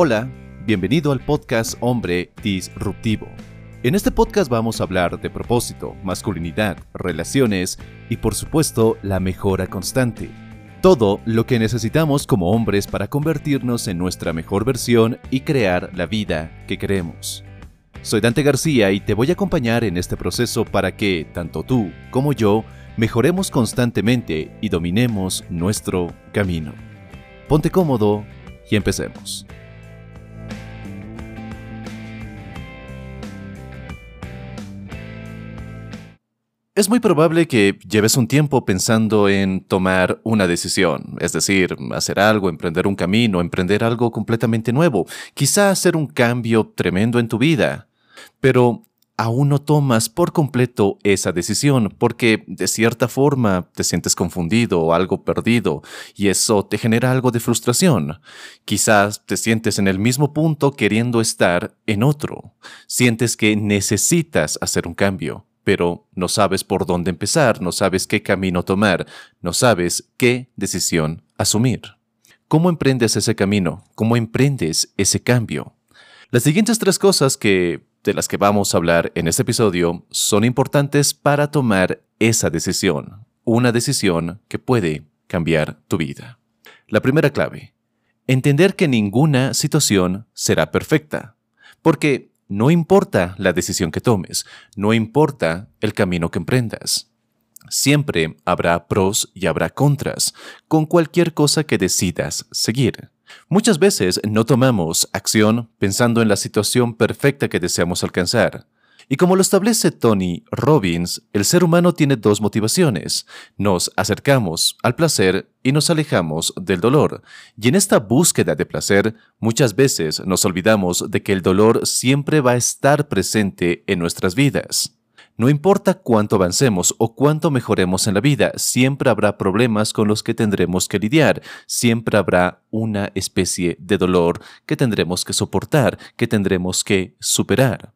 Hola, bienvenido al podcast Hombre Disruptivo. En este podcast vamos a hablar de propósito, masculinidad, relaciones y por supuesto la mejora constante. Todo lo que necesitamos como hombres para convertirnos en nuestra mejor versión y crear la vida que queremos. Soy Dante García y te voy a acompañar en este proceso para que, tanto tú como yo, mejoremos constantemente y dominemos nuestro camino. Ponte cómodo y empecemos. Es muy probable que lleves un tiempo pensando en tomar una decisión, es decir, hacer algo, emprender un camino, emprender algo completamente nuevo, quizá hacer un cambio tremendo en tu vida. Pero aún no tomas por completo esa decisión porque de cierta forma te sientes confundido o algo perdido y eso te genera algo de frustración. Quizás te sientes en el mismo punto queriendo estar en otro. Sientes que necesitas hacer un cambio pero no sabes por dónde empezar, no sabes qué camino tomar, no sabes qué decisión asumir. ¿Cómo emprendes ese camino? ¿Cómo emprendes ese cambio? Las siguientes tres cosas que de las que vamos a hablar en este episodio son importantes para tomar esa decisión, una decisión que puede cambiar tu vida. La primera clave, entender que ninguna situación será perfecta, porque no importa la decisión que tomes, no importa el camino que emprendas. Siempre habrá pros y habrá contras con cualquier cosa que decidas seguir. Muchas veces no tomamos acción pensando en la situación perfecta que deseamos alcanzar. Y como lo establece Tony Robbins, el ser humano tiene dos motivaciones. Nos acercamos al placer y nos alejamos del dolor. Y en esta búsqueda de placer, muchas veces nos olvidamos de que el dolor siempre va a estar presente en nuestras vidas. No importa cuánto avancemos o cuánto mejoremos en la vida, siempre habrá problemas con los que tendremos que lidiar, siempre habrá una especie de dolor que tendremos que soportar, que tendremos que superar.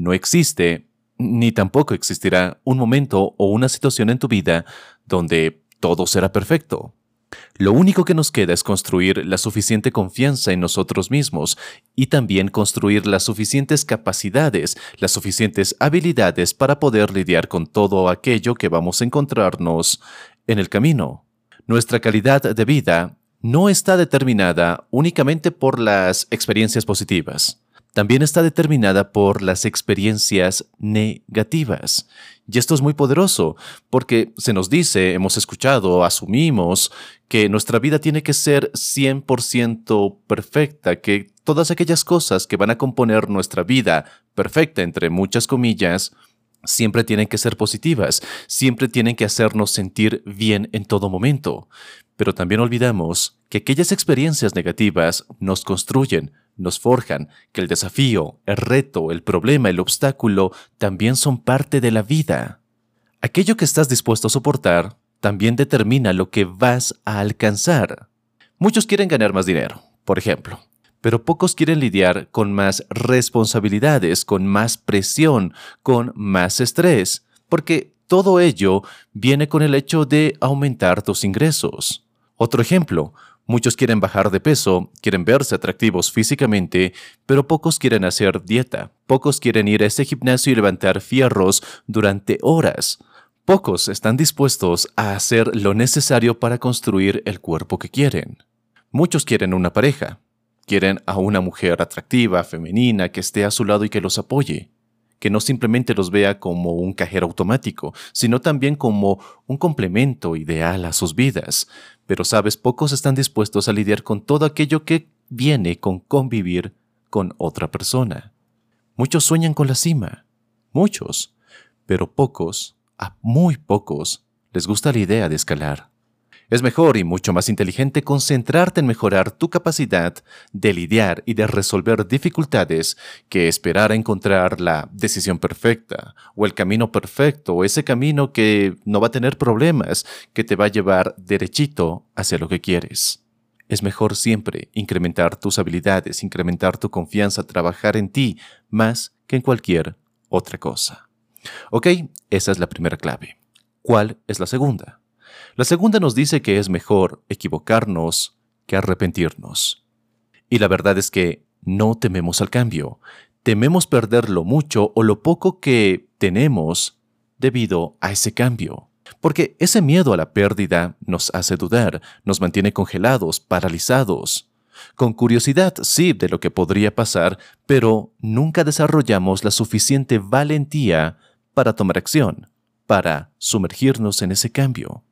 No existe, ni tampoco existirá un momento o una situación en tu vida donde todo será perfecto. Lo único que nos queda es construir la suficiente confianza en nosotros mismos y también construir las suficientes capacidades, las suficientes habilidades para poder lidiar con todo aquello que vamos a encontrarnos en el camino. Nuestra calidad de vida no está determinada únicamente por las experiencias positivas también está determinada por las experiencias negativas. Y esto es muy poderoso, porque se nos dice, hemos escuchado, asumimos que nuestra vida tiene que ser 100% perfecta, que todas aquellas cosas que van a componer nuestra vida perfecta, entre muchas comillas, siempre tienen que ser positivas, siempre tienen que hacernos sentir bien en todo momento. Pero también olvidamos que aquellas experiencias negativas nos construyen, nos forjan que el desafío, el reto, el problema, el obstáculo también son parte de la vida. Aquello que estás dispuesto a soportar también determina lo que vas a alcanzar. Muchos quieren ganar más dinero, por ejemplo, pero pocos quieren lidiar con más responsabilidades, con más presión, con más estrés, porque todo ello viene con el hecho de aumentar tus ingresos. Otro ejemplo, Muchos quieren bajar de peso, quieren verse atractivos físicamente, pero pocos quieren hacer dieta, pocos quieren ir a ese gimnasio y levantar fierros durante horas. Pocos están dispuestos a hacer lo necesario para construir el cuerpo que quieren. Muchos quieren una pareja, quieren a una mujer atractiva, femenina, que esté a su lado y que los apoye que no simplemente los vea como un cajero automático, sino también como un complemento ideal a sus vidas. Pero sabes, pocos están dispuestos a lidiar con todo aquello que viene con convivir con otra persona. Muchos sueñan con la cima, muchos, pero pocos, a muy pocos, les gusta la idea de escalar. Es mejor y mucho más inteligente concentrarte en mejorar tu capacidad de lidiar y de resolver dificultades que esperar a encontrar la decisión perfecta o el camino perfecto o ese camino que no va a tener problemas, que te va a llevar derechito hacia lo que quieres. Es mejor siempre incrementar tus habilidades, incrementar tu confianza, trabajar en ti más que en cualquier otra cosa. Ok, esa es la primera clave. ¿Cuál es la segunda? La segunda nos dice que es mejor equivocarnos que arrepentirnos. Y la verdad es que no tememos al cambio. Tememos perder lo mucho o lo poco que tenemos debido a ese cambio. Porque ese miedo a la pérdida nos hace dudar, nos mantiene congelados, paralizados. Con curiosidad, sí, de lo que podría pasar, pero nunca desarrollamos la suficiente valentía para tomar acción, para sumergirnos en ese cambio.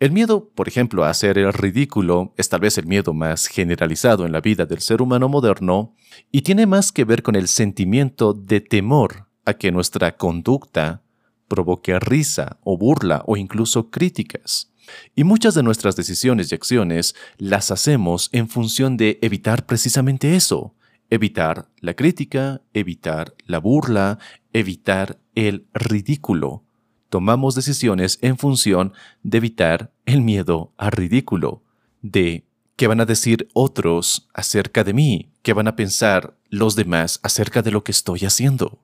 El miedo, por ejemplo, a hacer el ridículo es tal vez el miedo más generalizado en la vida del ser humano moderno y tiene más que ver con el sentimiento de temor a que nuestra conducta provoque risa o burla o incluso críticas. Y muchas de nuestras decisiones y acciones las hacemos en función de evitar precisamente eso, evitar la crítica, evitar la burla, evitar el ridículo. Tomamos decisiones en función de evitar el miedo al ridículo, de qué van a decir otros acerca de mí, qué van a pensar los demás acerca de lo que estoy haciendo.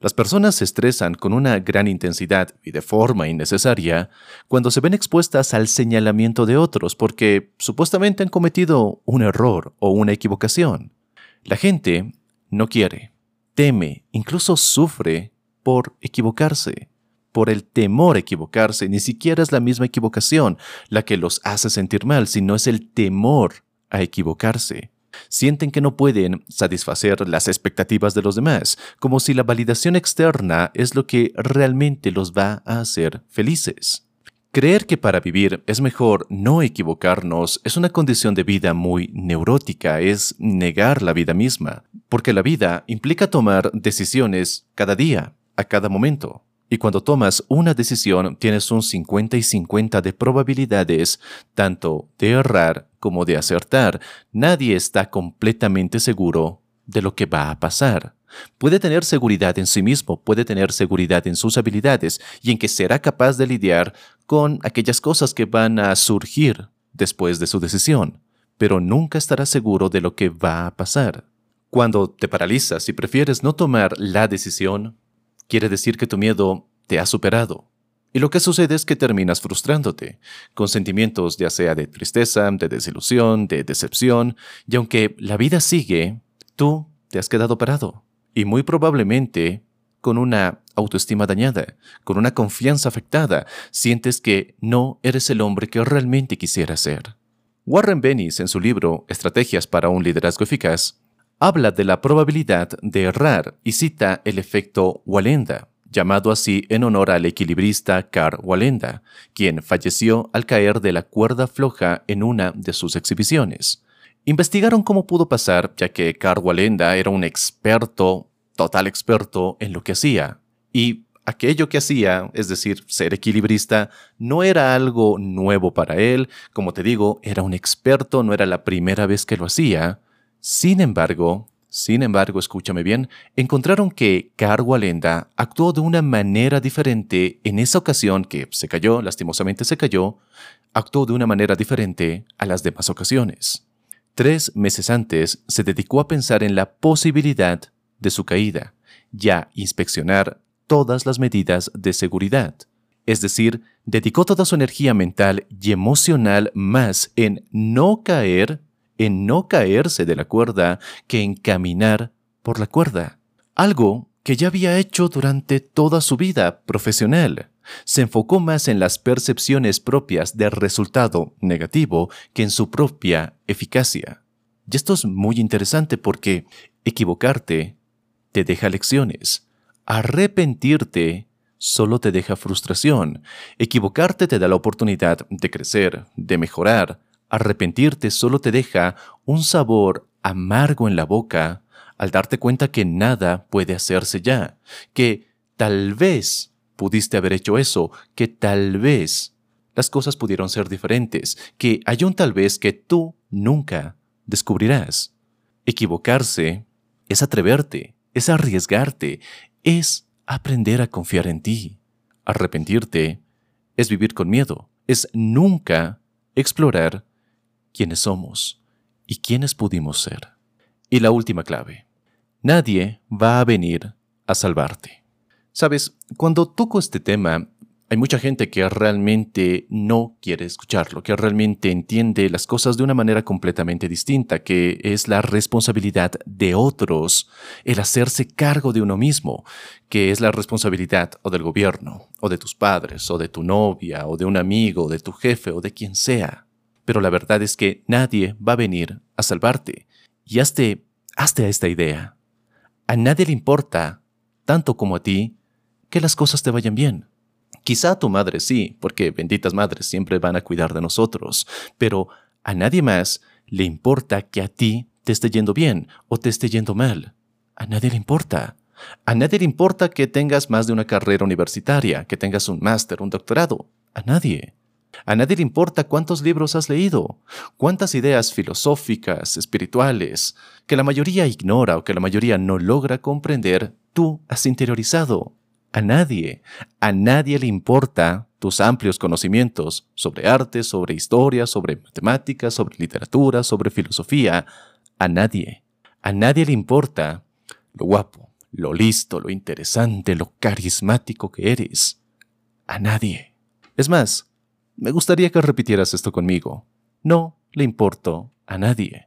Las personas se estresan con una gran intensidad y de forma innecesaria cuando se ven expuestas al señalamiento de otros porque supuestamente han cometido un error o una equivocación. La gente no quiere, teme, incluso sufre por equivocarse, por el temor a equivocarse. Ni siquiera es la misma equivocación la que los hace sentir mal, sino es el temor a equivocarse. Sienten que no pueden satisfacer las expectativas de los demás, como si la validación externa es lo que realmente los va a hacer felices. Creer que para vivir es mejor no equivocarnos es una condición de vida muy neurótica, es negar la vida misma, porque la vida implica tomar decisiones cada día, a cada momento. Y cuando tomas una decisión tienes un 50 y 50 de probabilidades tanto de errar como de acertar. Nadie está completamente seguro de lo que va a pasar. Puede tener seguridad en sí mismo, puede tener seguridad en sus habilidades y en que será capaz de lidiar con aquellas cosas que van a surgir después de su decisión, pero nunca estará seguro de lo que va a pasar. Cuando te paralizas y prefieres no tomar la decisión, quiere decir que tu miedo te ha superado. Y lo que sucede es que terminas frustrándote, con sentimientos ya sea de tristeza, de desilusión, de decepción, y aunque la vida sigue, tú te has quedado parado. Y muy probablemente con una autoestima dañada, con una confianza afectada, sientes que no eres el hombre que realmente quisieras ser. Warren Bennis, en su libro Estrategias para un liderazgo eficaz, habla de la probabilidad de errar y cita el efecto Walenda, llamado así en honor al equilibrista Carl Walenda, quien falleció al caer de la cuerda floja en una de sus exhibiciones. Investigaron cómo pudo pasar, ya que Carl Walenda era un experto, total experto en lo que hacía, y aquello que hacía, es decir, ser equilibrista, no era algo nuevo para él, como te digo, era un experto, no era la primera vez que lo hacía. Sin embargo, sin embargo, escúchame bien, encontraron que Walenda actuó de una manera diferente en esa ocasión que se cayó, lastimosamente se cayó, actuó de una manera diferente a las demás ocasiones. Tres meses antes se dedicó a pensar en la posibilidad de su caída y a inspeccionar todas las medidas de seguridad. Es decir, dedicó toda su energía mental y emocional más en no caer en no caerse de la cuerda que en caminar por la cuerda. Algo que ya había hecho durante toda su vida profesional. Se enfocó más en las percepciones propias del resultado negativo que en su propia eficacia. Y esto es muy interesante porque equivocarte te deja lecciones. Arrepentirte solo te deja frustración. Equivocarte te da la oportunidad de crecer, de mejorar, Arrepentirte solo te deja un sabor amargo en la boca al darte cuenta que nada puede hacerse ya, que tal vez pudiste haber hecho eso, que tal vez las cosas pudieron ser diferentes, que hay un tal vez que tú nunca descubrirás. Equivocarse es atreverte, es arriesgarte, es aprender a confiar en ti. Arrepentirte es vivir con miedo, es nunca explorar quiénes somos y quiénes pudimos ser. Y la última clave. Nadie va a venir a salvarte. Sabes, cuando toco este tema, Hay mucha gente que realmente no quiere escucharlo, que realmente entiende las cosas de una manera completamente distinta, que es la responsabilidad de otros, el hacerse cargo de uno mismo, que es la responsabilidad o del gobierno, o de tus padres, o de tu novia, o de un amigo, o de tu jefe, o de quien sea. Pero la verdad es que nadie va a venir a salvarte. Y hazte, hazte a esta idea. A nadie le importa, tanto como a ti, que las cosas te vayan bien. Quizá a tu madre sí, porque benditas madres siempre van a cuidar de nosotros, pero a nadie más le importa que a ti te esté yendo bien o te esté yendo mal. A nadie le importa. A nadie le importa que tengas más de una carrera universitaria, que tengas un máster, un doctorado. A nadie. A nadie le importa cuántos libros has leído, cuántas ideas filosóficas, espirituales, que la mayoría ignora o que la mayoría no logra comprender, tú has interiorizado. A nadie, a nadie le importa tus amplios conocimientos sobre arte, sobre historia, sobre matemáticas, sobre literatura, sobre filosofía. A nadie. A nadie le importa lo guapo, lo listo, lo interesante, lo carismático que eres. A nadie. Es más, me gustaría que repitieras esto conmigo. No le importo a nadie.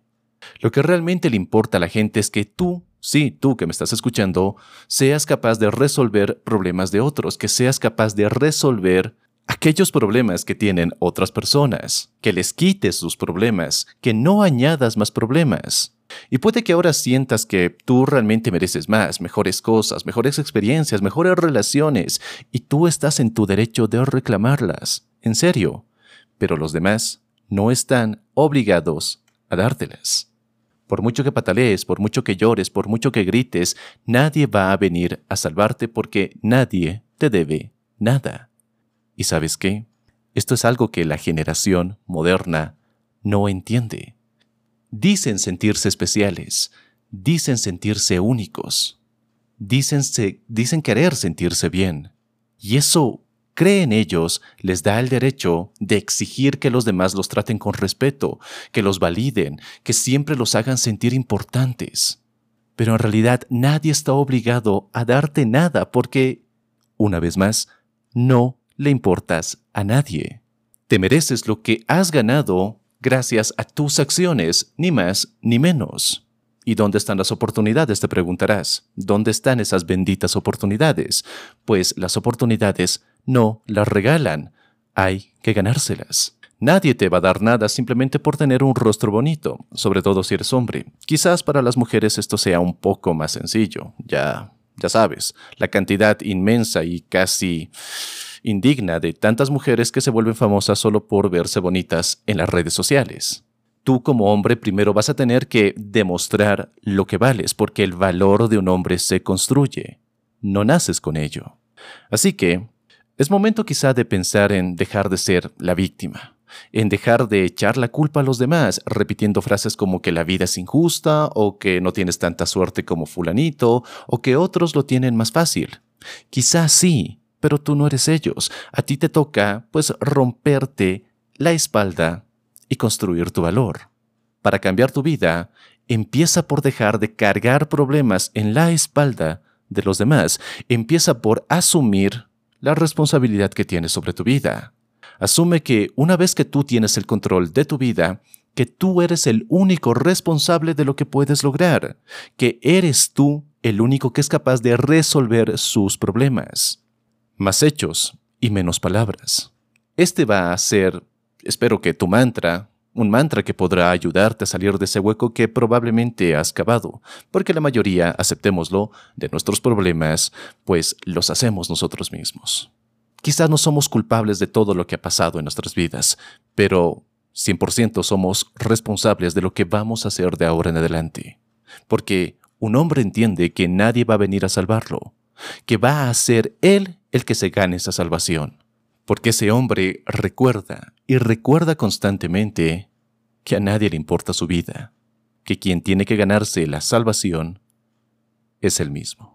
Lo que realmente le importa a la gente es que tú sí, tú que me estás escuchando, seas capaz de resolver problemas de otros, que seas capaz de resolver aquellos problemas que tienen otras personas, que les quites sus problemas, que no añadas más problemas. Y puede que ahora sientas que tú realmente mereces más, mejores cosas, mejores experiencias, mejores relaciones, y tú estás en tu derecho de reclamarlas, en serio, pero los demás no están obligados a dártelas. Por mucho que patalees, por mucho que llores, por mucho que grites, nadie va a venir a salvarte porque nadie te debe nada. ¿Y sabes qué? Esto es algo que la generación moderna no entiende. Dicen sentirse especiales, dicen sentirse únicos, dicen, dicen querer sentirse bien. Y eso cree en ellos les da el derecho de exigir que los demás los traten con respeto, que los validen, que siempre los hagan sentir importantes. Pero en realidad nadie está obligado a darte nada porque, una vez más, no le importas a nadie. Te mereces lo que has ganado gracias a tus acciones, ni más ni menos. ¿Y dónde están las oportunidades? Te preguntarás. ¿Dónde están esas benditas oportunidades? Pues las oportunidades no las regalan, hay que ganárselas. Nadie te va a dar nada simplemente por tener un rostro bonito, sobre todo si eres hombre. Quizás para las mujeres esto sea un poco más sencillo, ya, ya sabes, la cantidad inmensa y casi indigna de tantas mujeres que se vuelven famosas solo por verse bonitas en las redes sociales. Tú como hombre primero vas a tener que demostrar lo que vales, porque el valor de un hombre se construye, no naces con ello. Así que, es momento quizá de pensar en dejar de ser la víctima, en dejar de echar la culpa a los demás, repitiendo frases como que la vida es injusta, o que no tienes tanta suerte como fulanito, o que otros lo tienen más fácil. Quizá sí, pero tú no eres ellos. A ti te toca, pues, romperte la espalda y construir tu valor. Para cambiar tu vida, empieza por dejar de cargar problemas en la espalda de los demás. Empieza por asumir la responsabilidad que tienes sobre tu vida. Asume que una vez que tú tienes el control de tu vida, que tú eres el único responsable de lo que puedes lograr, que eres tú el único que es capaz de resolver sus problemas. Más hechos y menos palabras. Este va a ser, espero que tu mantra, un mantra que podrá ayudarte a salir de ese hueco que probablemente has cavado, porque la mayoría, aceptémoslo, de nuestros problemas, pues los hacemos nosotros mismos. Quizás no somos culpables de todo lo que ha pasado en nuestras vidas, pero 100% somos responsables de lo que vamos a hacer de ahora en adelante. Porque un hombre entiende que nadie va a venir a salvarlo, que va a ser él el que se gane esa salvación porque ese hombre recuerda y recuerda constantemente que a nadie le importa su vida, que quien tiene que ganarse la salvación es él mismo.